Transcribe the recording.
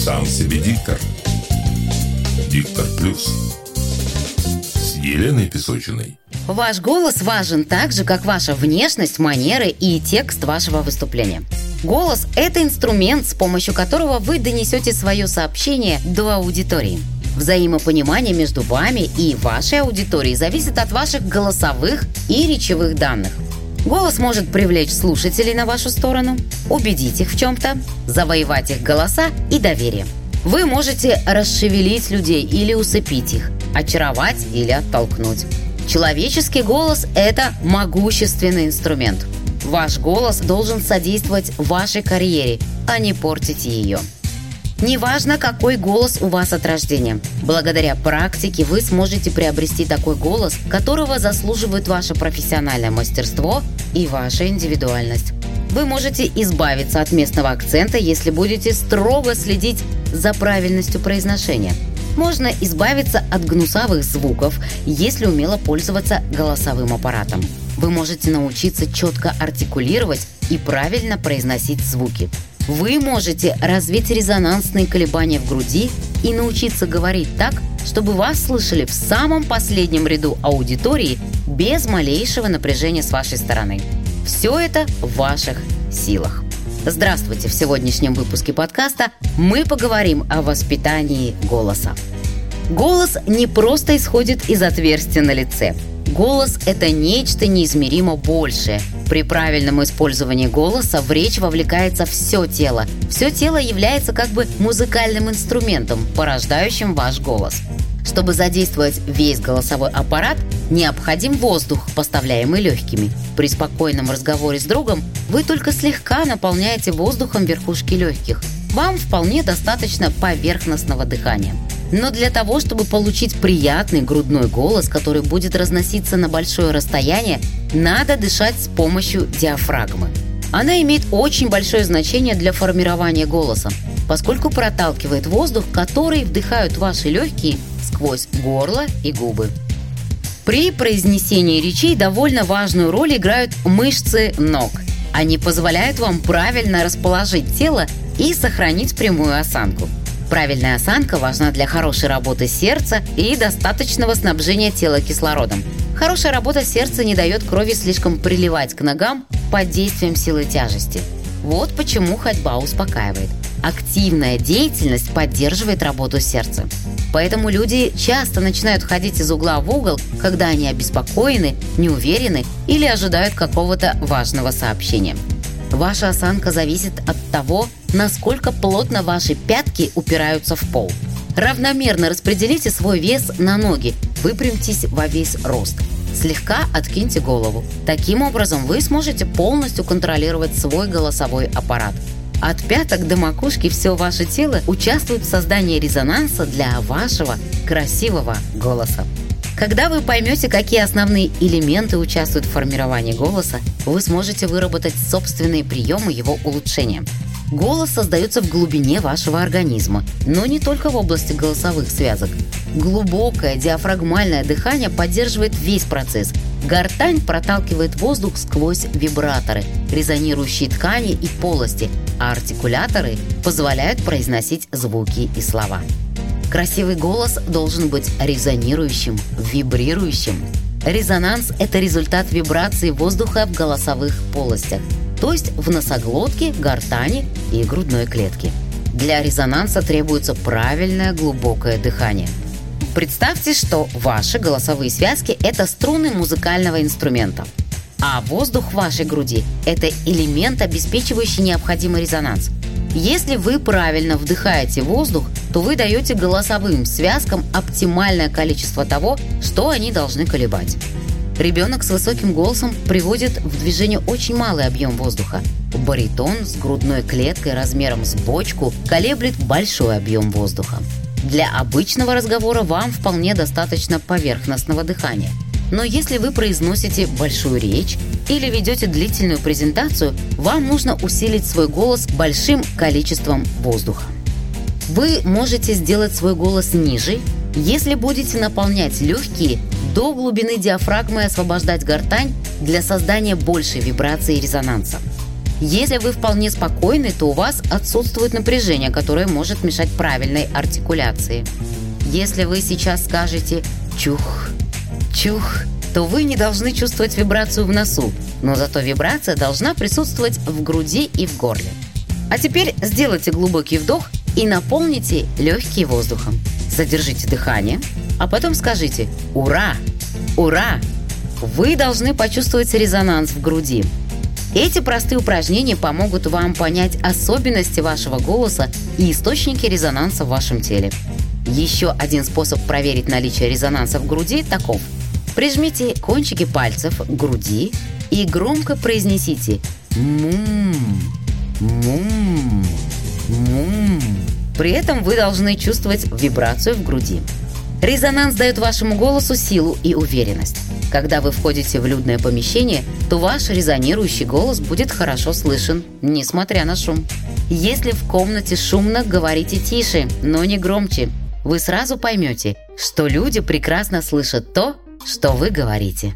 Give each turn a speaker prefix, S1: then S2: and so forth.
S1: Сам себе диктор. Диктор плюс. С Еленой Песочиной.
S2: Ваш голос важен так же, как ваша внешность, манеры и текст вашего выступления. Голос – это инструмент, с помощью которого вы донесете свое сообщение до аудитории. Взаимопонимание между вами и вашей аудиторией зависит от ваших голосовых и речевых данных. Голос может привлечь слушателей на вашу сторону, убедить их в чем-то, завоевать их голоса и доверие. Вы можете расшевелить людей или усыпить их, очаровать или оттолкнуть. Человеческий голос – это могущественный инструмент. Ваш голос должен содействовать вашей карьере, а не портить ее. Неважно, какой голос у вас от рождения. Благодаря практике вы сможете приобрести такой голос, которого заслуживает ваше профессиональное мастерство и ваша индивидуальность. Вы можете избавиться от местного акцента, если будете строго следить за правильностью произношения. Можно избавиться от гнусавых звуков, если умело пользоваться голосовым аппаратом. Вы можете научиться четко артикулировать и правильно произносить звуки. Вы можете развить резонансные колебания в груди и научиться говорить так, чтобы вас слышали в самом последнем ряду аудитории без малейшего напряжения с вашей стороны. Все это в ваших силах. Здравствуйте! В сегодняшнем выпуске подкаста мы поговорим о воспитании голоса. Голос не просто исходит из отверстия на лице – Голос – это нечто неизмеримо большее. При правильном использовании голоса в речь вовлекается все тело. Все тело является как бы музыкальным инструментом, порождающим ваш голос. Чтобы задействовать весь голосовой аппарат, необходим воздух, поставляемый легкими. При спокойном разговоре с другом вы только слегка наполняете воздухом верхушки легких. Вам вполне достаточно поверхностного дыхания. Но для того, чтобы получить приятный грудной голос, который будет разноситься на большое расстояние, надо дышать с помощью диафрагмы. Она имеет очень большое значение для формирования голоса, поскольку проталкивает воздух, который вдыхают ваши легкие сквозь горло и губы. При произнесении речей довольно важную роль играют мышцы ног. Они позволяют вам правильно расположить тело и сохранить прямую осанку – Правильная осанка важна для хорошей работы сердца и достаточного снабжения тела кислородом. Хорошая работа сердца не дает крови слишком приливать к ногам под действием силы тяжести. Вот почему ходьба успокаивает. Активная деятельность поддерживает работу сердца. Поэтому люди часто начинают ходить из угла в угол, когда они обеспокоены, неуверены или ожидают какого-то важного сообщения. Ваша осанка зависит от того, насколько плотно ваши пятки упираются в пол. Равномерно распределите свой вес на ноги, выпрямьтесь во весь рост. Слегка откиньте голову. Таким образом вы сможете полностью контролировать свой голосовой аппарат. От пяток до макушки все ваше тело участвует в создании резонанса для вашего красивого голоса. Когда вы поймете, какие основные элементы участвуют в формировании голоса, вы сможете выработать собственные приемы его улучшения. Голос создается в глубине вашего организма, но не только в области голосовых связок. Глубокое диафрагмальное дыхание поддерживает весь процесс. Гортань проталкивает воздух сквозь вибраторы, резонирующие ткани и полости, а артикуляторы позволяют произносить звуки и слова. Красивый голос должен быть резонирующим, вибрирующим. Резонанс – это результат вибрации воздуха в голосовых полостях, то есть в носоглотке, гортани и грудной клетке. Для резонанса требуется правильное глубокое дыхание. Представьте, что ваши голосовые связки – это струны музыкального инструмента, а воздух в вашей груди – это элемент, обеспечивающий необходимый резонанс – если вы правильно вдыхаете воздух, то вы даете голосовым связкам оптимальное количество того, что они должны колебать. Ребенок с высоким голосом приводит в движение очень малый объем воздуха. Баритон с грудной клеткой размером с бочку колеблет большой объем воздуха. Для обычного разговора вам вполне достаточно поверхностного дыхания – но если вы произносите большую речь или ведете длительную презентацию, вам нужно усилить свой голос большим количеством воздуха. Вы можете сделать свой голос ниже, если будете наполнять легкие до глубины диафрагмы освобождать гортань для создания большей вибрации и резонанса. Если вы вполне спокойны, то у вас отсутствует напряжение, которое может мешать правильной артикуляции. Если вы сейчас скажете «чух», «чух», то вы не должны чувствовать вибрацию в носу, но зато вибрация должна присутствовать в груди и в горле. А теперь сделайте глубокий вдох и наполните легкие воздухом. Задержите дыхание, а потом скажите «Ура! Ура!». Вы должны почувствовать резонанс в груди. Эти простые упражнения помогут вам понять особенности вашего голоса и источники резонанса в вашем теле. Еще один способ проверить наличие резонанса в груди таков. Прижмите кончики пальцев к груди и громко произнесите «мум, мум, мум». При этом вы должны чувствовать вибрацию в груди. Резонанс дает вашему голосу силу и уверенность. Когда вы входите в людное помещение, то ваш резонирующий голос будет хорошо слышен, несмотря на шум. Если в комнате шумно, говорите тише, но не громче. Вы сразу поймете, что люди прекрасно слышат то, что вы говорите.